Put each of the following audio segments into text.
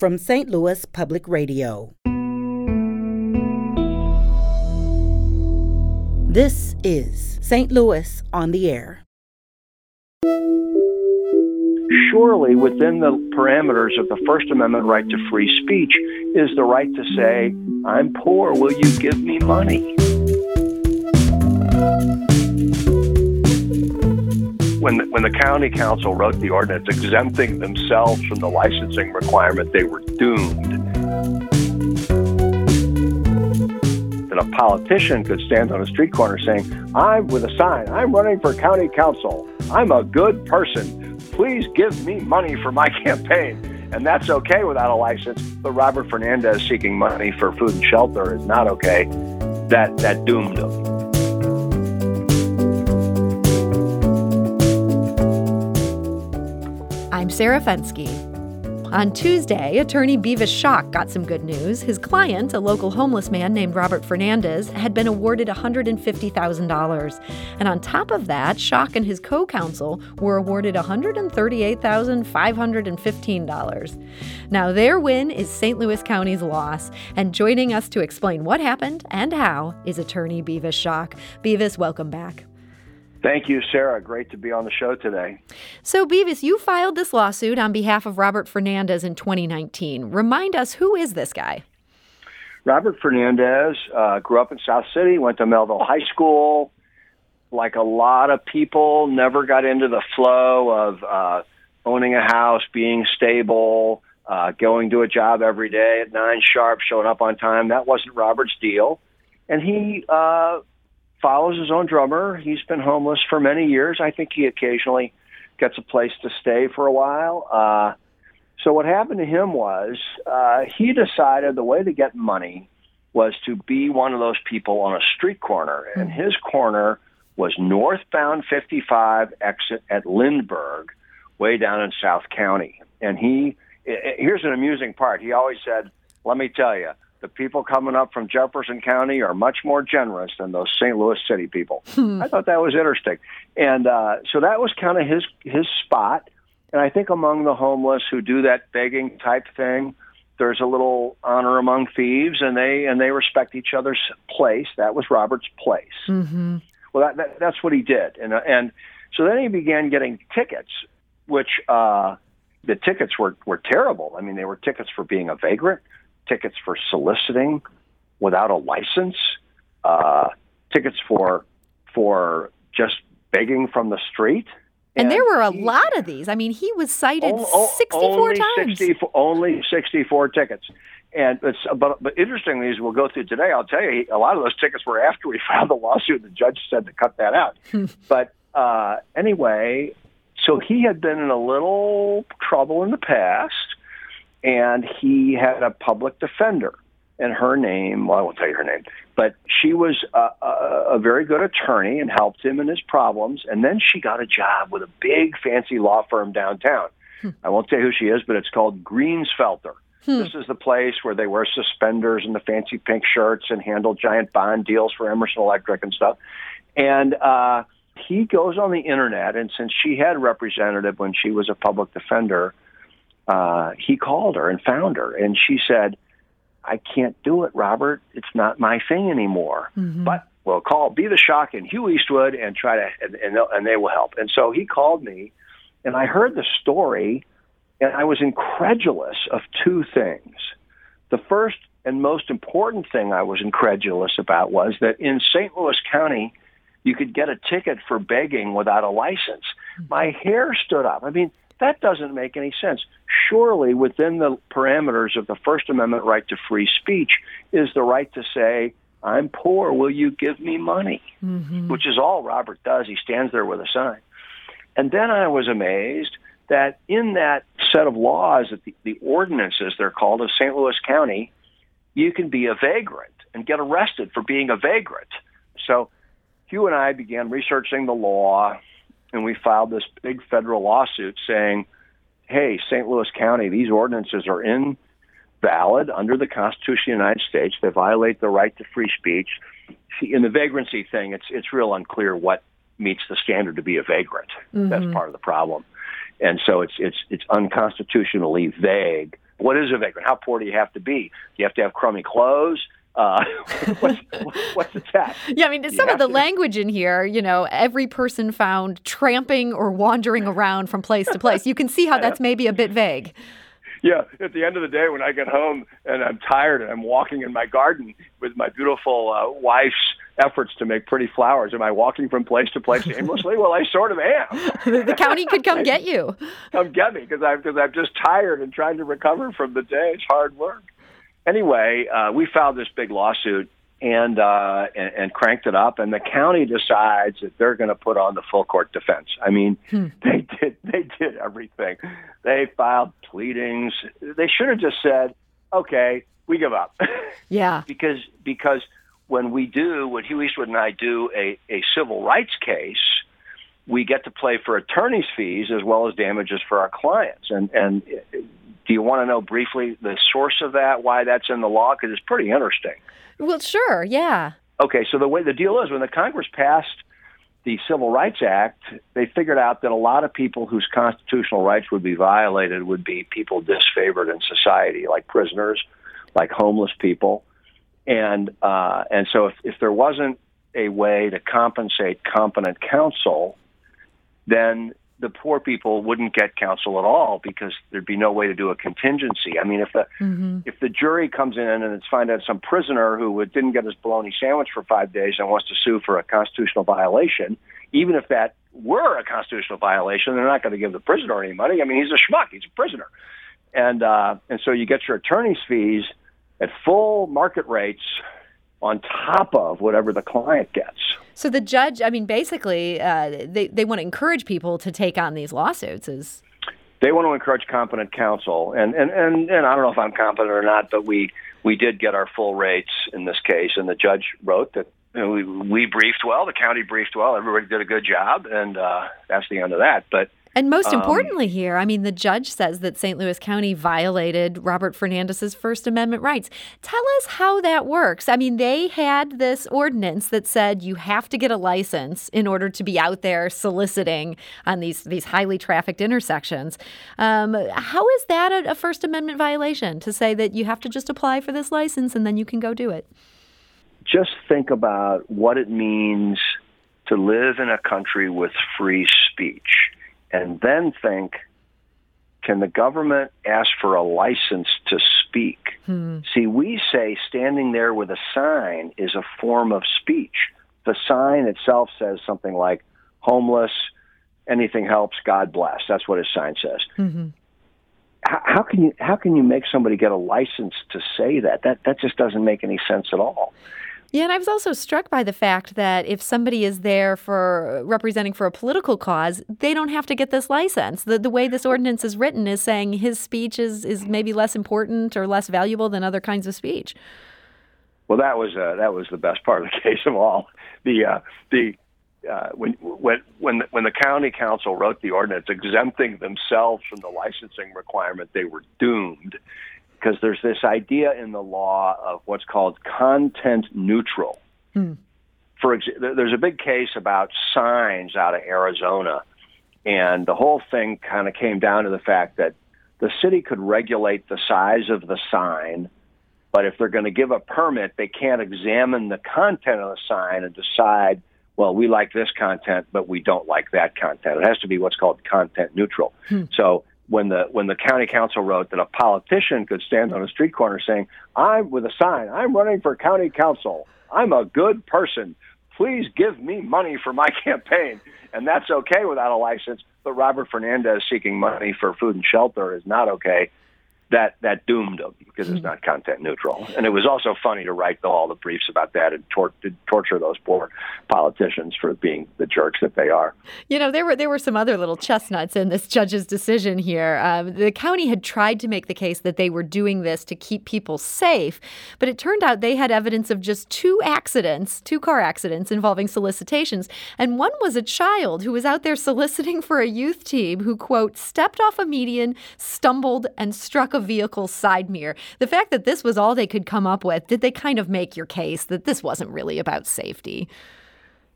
from St. Louis Public Radio. This is St. Louis on the Air. Surely, within the parameters of the First Amendment right to free speech, is the right to say, I'm poor, will you give me money? When the, when the county council wrote the ordinance exempting themselves from the licensing requirement, they were doomed. That a politician could stand on a street corner saying, "I'm with a sign. I'm running for county council. I'm a good person. Please give me money for my campaign." And that's okay without a license. But Robert Fernandez seeking money for food and shelter is not okay. That that doomed him. I'm Sarah Fenske. On Tuesday, attorney Bevis Schock got some good news. His client, a local homeless man named Robert Fernandez, had been awarded $150,000. And on top of that, Schock and his co counsel were awarded $138,515. Now, their win is St. Louis County's loss. And joining us to explain what happened and how is attorney Bevis Schock. Bevis, welcome back. Thank you, Sarah. Great to be on the show today. So, Bevis, you filed this lawsuit on behalf of Robert Fernandez in 2019. Remind us, who is this guy? Robert Fernandez uh, grew up in South City, went to Mehlville High School. Like a lot of people, never got into the flow of uh, owning a house, being stable, uh, going to a job every day at nine sharp, showing up on time. That wasn't Robert's deal. And he uh, follows his own drummer. He's been homeless for many years. I think he occasionally gets a place to stay for a while. Uh, so what happened to him was uh, he decided the way to get money was to be one of those people on a street corner, and hmm. his corner was northbound 55 exit at Lindbergh, way down in South County. And he, here's an amusing part. He always said, "Let me tell you, the people coming up from Jefferson County are much more generous than those St. Louis City people. Hmm. I thought that was interesting, and uh, so that was kind of his his spot. And I think among the homeless who do that begging type thing, there's a little honor among thieves, and they and they respect each other's place. That was Robert's place. Mm-hmm. Well, that, that, that's what he did, and uh, and so then he began getting tickets, which uh, the tickets were were terrible. I mean, they were tickets for being a vagrant tickets for soliciting without a license, uh, tickets for for just begging from the street. And, and there were a he, lot of these. I mean, he was cited oh, 64 only times. 64, only 64 tickets. And it's, but, but interestingly, as we'll go through today, I'll tell you, a lot of those tickets were after we filed the lawsuit. The judge said to cut that out. but uh, anyway, so he had been in a little trouble in the past and he had a public defender. And her name, well, I won't tell you her name, but she was a, a, a very good attorney and helped him in his problems. And then she got a job with a big fancy law firm downtown. Hmm. I won't tell you who she is, but it's called Greensfelder. Hmm. This is the place where they wear suspenders and the fancy pink shirts and handle giant bond deals for Emerson Electric and stuff. And uh, he goes on the internet, and since she had a representative when she was a public defender, uh, he called her and found her, and she said, "I can't do it, Robert. It's not my thing anymore." Mm-hmm. But well, call Bevis Schock and Hugh Eastwood and try to and, and and they will help. And so he called me, and I heard the story, and I was incredulous of two things. The first and most important thing I was incredulous about was that in St. Louis County, you could get a ticket for begging without a license. Mm-hmm. My hair stood up. I mean, that doesn't make any sense. Surely, within the parameters of the First Amendment right to free speech, is the right to say, I'm poor, will you give me money? Mm-hmm. Which is all Robert does. He stands there with a sign. And then I was amazed that in that set of laws, that the, the ordinances, they're called, of St. Louis County, you can be a vagrant and get arrested for being a vagrant. So Hugh and I began researching the law and we filed this big federal lawsuit saying, hey, St. Louis County, these ordinances are invalid under the Constitution of the United States. They violate the right to free speech. See, in the vagrancy thing, it's it's real unclear what meets the standard to be a vagrant. Mm-hmm. That's part of the problem. And so it's it's it's unconstitutionally vague What is a vagrant? How poor do you have to be? Do you have to have crummy clothes? Uh, what's, what's, the test? Yeah, I mean, some of the to... language in here, you know, every person found tramping or wandering around from place to place. You can see how that's maybe a bit vague. Yeah, at the end of the day, when I get home and I'm tired and I'm walking in my garden with my beautiful uh, wife's efforts to make pretty flowers, am I walking from place to place aimlessly? well, I sort of am. the county could come get you. Come get me because I'm because I'm just tired and trying to recover from the day's hard work anyway, uh, we filed this big lawsuit and, uh, and and cranked it up, and the county decides that they're going to put on the full court defense. I mean, hmm. they did they did everything. They filed pleadings. They should have just said, "Okay, we give up." Yeah, because because when we do, when Hugh Eastwood and I do a, a civil rights case, we get to play for attorney's fees as well as damages for our clients. And and do you want to know briefly the source of that, why that's in the law? Because it's pretty interesting. Well, sure, yeah. Okay, so the way the deal is when the Congress passed the Civil Rights Act, they figured out that a lot of people whose constitutional rights would be violated would be people disfavored in society, like prisoners, like homeless people, and uh, and so if, if there wasn't a way to compensate competent counsel, then the poor people wouldn't get counsel at all because there'd be no way to do a contingency. I mean, if the mm-hmm. if the jury comes in and it's find out some prisoner who didn't get his bologna sandwich for five days and wants to sue for a constitutional violation, even if that were a constitutional violation, they're not going to give the prisoner any money. I mean, he's a schmuck; he's a prisoner, and uh, and so you get your attorney's fees at full market rates on top of whatever the client gets. So the judge, I mean, basically, uh, they they want to encourage people to take on these lawsuits. Is they want to encourage competent counsel, and and and, and I don't know if I'm competent or not, but we we did get our full rates in this case, and the judge wrote that you know, we we briefed well, the county briefed well, everybody did a good job, and uh, that's the end of that. But and most um, importantly, here, I mean, the judge says that St. Louis County violated Robert Fernandez's First Amendment rights. Tell us how that works. I mean, they had this ordinance that said you have to get a license in order to be out there soliciting on these these highly trafficked intersections. Um, how is that a, a First Amendment violation to say that you have to just apply for this license and then you can go do it? Just think about what it means to live in a country with free speech and then think can the government ask for a license to speak? Hmm. See, we say standing there with a sign is a form of speech. The sign itself says something like homeless, anything helps, God bless. That's what his sign says. Mm-hmm. How, how can you how can you make somebody get a license to say that? That that just doesn't make any sense at all. Yeah, and I was also struck by the fact that if somebody is there for representing for a political cause, they don't have to get this license. The the way this ordinance is written is saying his speech is is maybe less important or less valuable than other kinds of speech. Well, that was uh, that was the best part of the case of all. The uh, the uh, when when when the, when the county council wrote the ordinance exempting themselves from the licensing requirement, they were doomed because there's this idea in the law of what's called content neutral. Hmm. For example, there's a big case about signs out of Arizona, and the whole thing kind of came down to the fact that the city could regulate the size of the sign, but if they're going to give a permit, they can't examine the content of the sign and decide, well, we like this content, but we don't like that content. It has to be what's called content neutral. Hmm. So when the when the county council wrote that a politician could stand on a street corner saying, "I'm with a sign, I'm running for county council. I'm a good person. Please give me money for my campaign." And that's okay without a license, but Robert Fernandez seeking money for food and shelter is not okay that that doomed them because it's hmm. not content neutral. And it was also funny to write the, all the briefs about that and tor- to torture those poor politicians for being the jerks that they are. You know, there were there were some other little chestnuts in this judge's decision here. Um, the county had tried to make the case that they were doing this to keep people safe, but it turned out they had evidence of just two accidents, two car accidents involving solicitations, and one was a child who was out there soliciting for a youth team who quote stepped off a median, stumbled, and struck a vehicle's side mirror. The fact that this was all they could come up with, did they kind of make your case that this wasn't really about safety?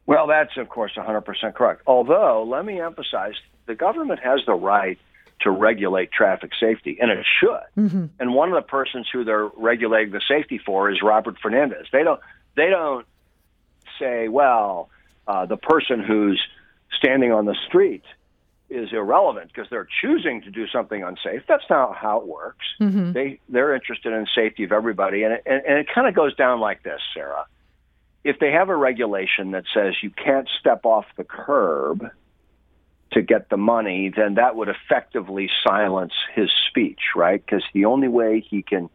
Well, that's, of course, 100% correct. Although, let me emphasize the government has the right to regulate traffic safety, and it should. Mm-hmm. And one of the persons who they're regulating the safety for is Robert Fernandez. They don't they don't say, well, uh, the person who's standing on the street is irrelevant because they're choosing to do something unsafe. That's not how it works. Mm-hmm. They they're interested in safety of everybody, and it, and, and it kind of goes down like this, Sarah. If they have a regulation that says you can't step off the curb to get the money, then that would effectively silence his speech, right? Because the only way he can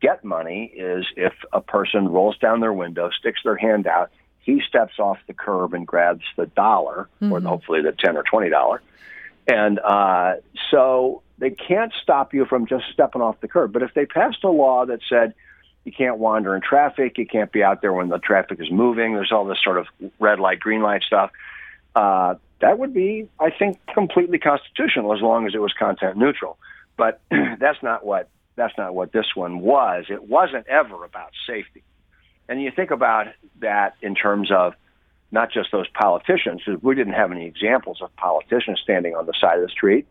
get money is if a person rolls down their window, sticks their hand out, he steps off the curb and grabs the dollar, mm-hmm. or hopefully the ten or twenty dollar, and uh, so they can't stop you from just stepping off the curb. But if they passed a law that said you can't wander in traffic, you can't be out there when the traffic is moving, there's all this sort of red light, green light stuff. Uh, that would be, I think, completely constitutional as long as it was content neutral. But that's not what that's not what this one was. It wasn't ever about safety. And you think about that in terms of not just those politicians, because we didn't have any examples of politicians standing on the side of the street,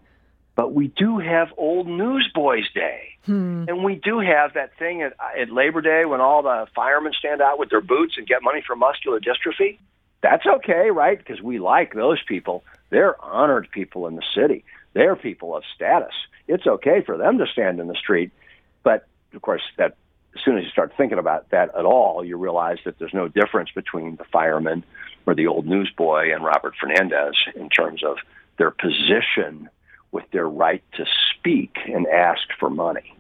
but we do have Old Newsboys Day. Hmm. And we do have that thing at, at Labor Day when all the firemen stand out with their boots and get money for muscular dystrophy. That's okay, right? Because we like those people. They're honored people in the city. They're people of status. It's okay for them to stand in the street. But of course, that as soon as you start thinking about that at all, you realize that there's no difference between the fireman or the old newsboy and Robert Fernandez in terms of their position with their right to speak and ask for money.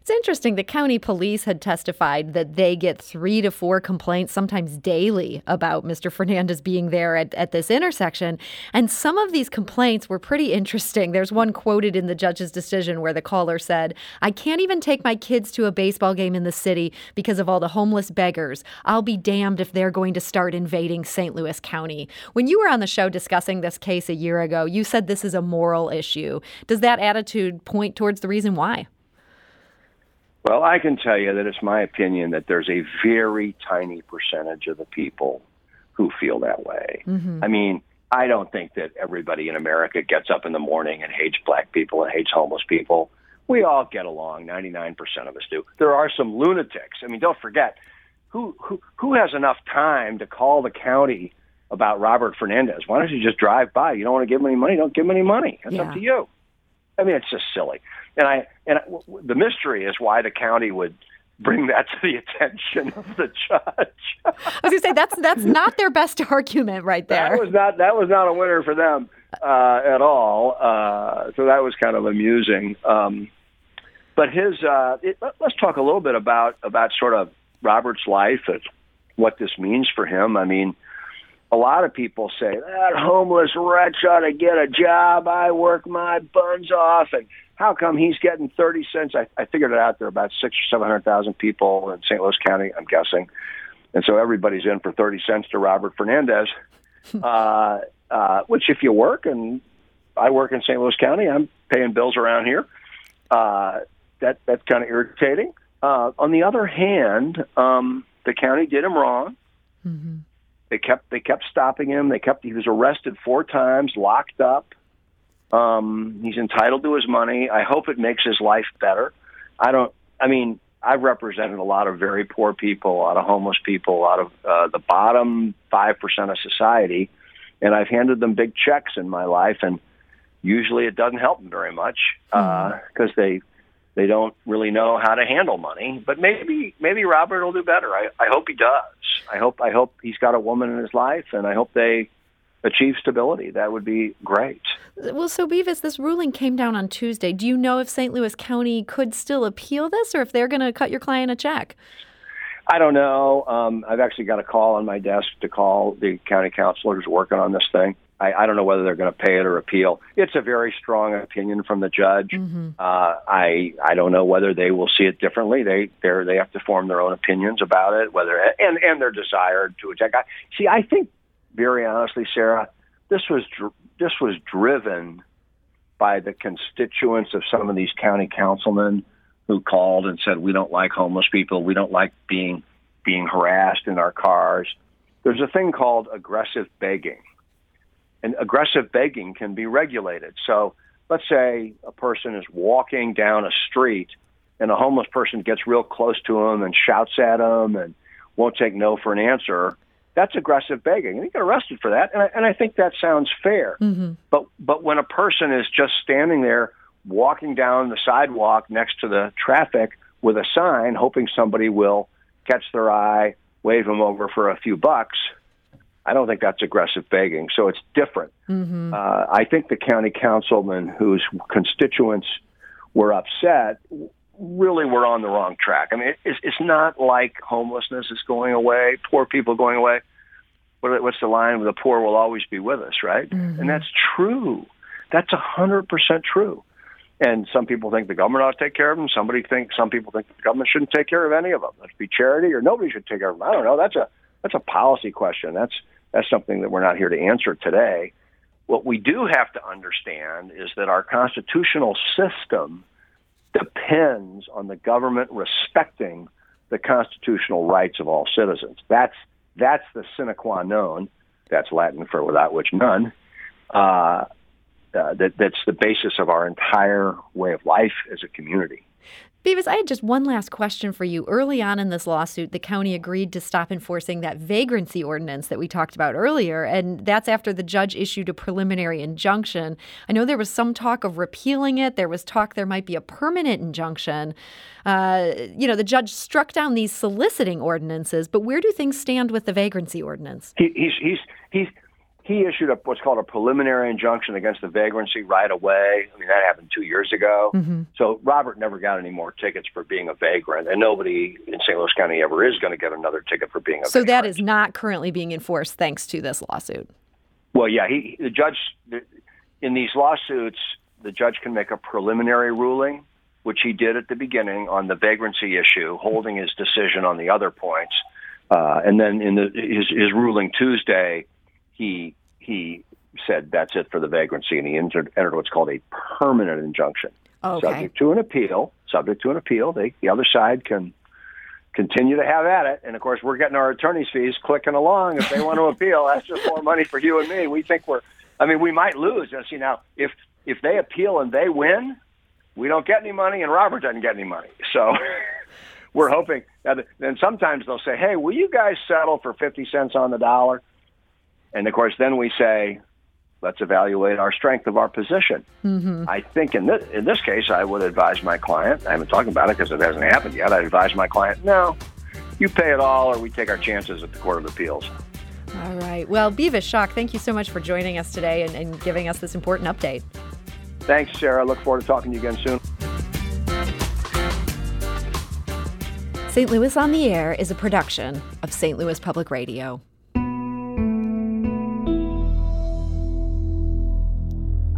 It's interesting. The county police had testified that they get three to four complaints, sometimes daily, about Mr. Fernandez being there at, at this intersection. And some of these complaints were pretty interesting. There's one quoted in the judge's decision where the caller said, I can't even take my kids to a baseball game in the city because of all the homeless beggars. I'll be damned if they're going to start invading St. Louis County. When you were on the show discussing this case a year ago, you said this is a moral issue. Does that attitude point towards the reason why? Well, I can tell you that it's my opinion that there's a very tiny percentage of the people who feel that way. Mm-hmm. I mean, I don't think that everybody in America gets up in the morning and hates black people and hates homeless people. We all get along. 99% of us do. There are some lunatics. I mean, don't forget who who who has enough time to call the county about Robert Fernandez? Why don't you just drive by? You don't want to give him any money, don't give him any money. It's yeah. up to you. I mean, it's just silly. And I and I, the mystery is why the county would bring that to the attention of the judge. I was going to say that's that's not their best argument right there. That was not that was not a winner for them uh, at all. Uh, so that was kind of amusing. Um, but his uh, it, let's talk a little bit about about sort of Robert's life and what this means for him. I mean, a lot of people say that homeless wretch ought to get a job. I work my buns off, and how come he's getting thirty cents? I, I figured it out. There are about six or seven hundred thousand people in St. Louis County, I'm guessing, and so everybody's in for thirty cents to Robert Fernandez. uh, uh, which, if you work, and I work in St. Louis County, I'm paying bills around here. Uh, that that's kind of irritating. Uh, on the other hand, um, the county did him wrong. Mm-hmm they kept they kept stopping him. They kept he was arrested four times, locked up. Um, he's entitled to his money. I hope it makes his life better. I don't. I mean, I've represented a lot of very poor people, a lot of homeless people, a lot of uh, the bottom five percent of society, and I've handed them big checks in my life, and usually it doesn't help them very much because mm-hmm. uh, they they don't really know how to handle money. But maybe maybe Robert will do better. I, I hope he does. I hope I hope he's got a woman in his life, and I hope they achieve stability. That would be great. Well, so Bevis, this ruling came down on Tuesday. Do you know if St. Louis County could still appeal this, or if they're going to cut your client a check? I don't know. Um, I've actually got a call on my desk to call the county counselor who's working on this thing. I, I don't know whether they're going to pay it or appeal. It's a very strong opinion from the judge. Mm-hmm. Uh, I I don't know whether they will see it differently. They they they have to form their own opinions about it, whether and and their desire to attack. I, see, I think very honestly, Sarah, this was dr- this was driven by the constituents of some of these county councilmen who called and said we don't like homeless people, we don't like being being harassed in our cars. There's a thing called aggressive begging and aggressive begging can be regulated. So let's say a person is walking down a street and a homeless person gets real close to him and shouts at him and won't take no for an answer, that's aggressive begging. And you get arrested for that. And I, and I think that sounds fair. Mm-hmm. But but when a person is just standing there walking down the sidewalk next to the traffic with a sign, hoping somebody will catch their eye, wave them over for a few bucks, I don't think that's aggressive begging. So it's different. Mm-hmm. Uh, I think the county councilman whose constituents were upset really were on the wrong track. I mean, it's, it's not like homelessness is going away, poor people going away. What, what's the line? The poor will always be with us, right? Mm-hmm. And that's true. That's a hundred percent true. And some people think the government ought to take care of them. Somebody think some people think the government shouldn't take care of any of them. Let's be charity, or nobody should take care of them. I don't know. That's a that's a policy question. That's that's something that we're not here to answer today. What we do have to understand is that our constitutional system depends on the government respecting the constitutional rights of all citizens. That's that's the sine qua non. That's Latin for without which none. Uh, uh, that that's the basis of our entire way of life as a community. Bevis, I had just one last question for you. Early on in this lawsuit, the county agreed to stop enforcing that vagrancy ordinance that we talked about earlier, and that's after the judge issued a preliminary injunction. I know there was some talk of repealing it. There was talk there might be a permanent injunction. Uh, you know, the judge struck down these soliciting ordinances, but where do things stand with the vagrancy ordinance? He, he's he's he's he issued a, what's called a preliminary injunction against the vagrancy right away. I mean, that happened two years ago. Mm-hmm. So Robert never got any more tickets for being a vagrant, and nobody in St. Louis County ever is going to get another ticket for being a so vagrant. that is not currently being enforced thanks to this lawsuit. Well, yeah, he the judge in these lawsuits, the judge can make a preliminary ruling, which he did at the beginning on the vagrancy issue, holding his decision on the other points, uh, and then in the, his his ruling Tuesday he he said that's it for the vagrancy, and he entered, entered what's called a permanent injunction, oh, Okay. subject to an appeal. Subject to an appeal, they, the other side can continue to have at it. And of course, we're getting our attorney's fees clicking along. If they want to appeal, that's just more money for you and me. We think we're. I mean, we might lose. You see, now if if they appeal and they win, we don't get any money, and Robert doesn't get any money. So. We're hoping that then sometimes they'll say, "Hey, will you guys settle for fifty cents on the dollar?" And of course, then we say, let's evaluate our strength of our position. Mm-hmm. I think in this, in this case, I would advise my client, I haven't talked about it because it hasn't happened yet. I'd advise my client, no, you pay it all or we take our chances at the Court of Appeals. All right. Well, Bevis Schock, thank you so much for joining us today and, and giving us this important update. Thanks, Sarah. Look forward to talking to you again soon. St. Louis on the Air is a production of St. Louis Public Radio.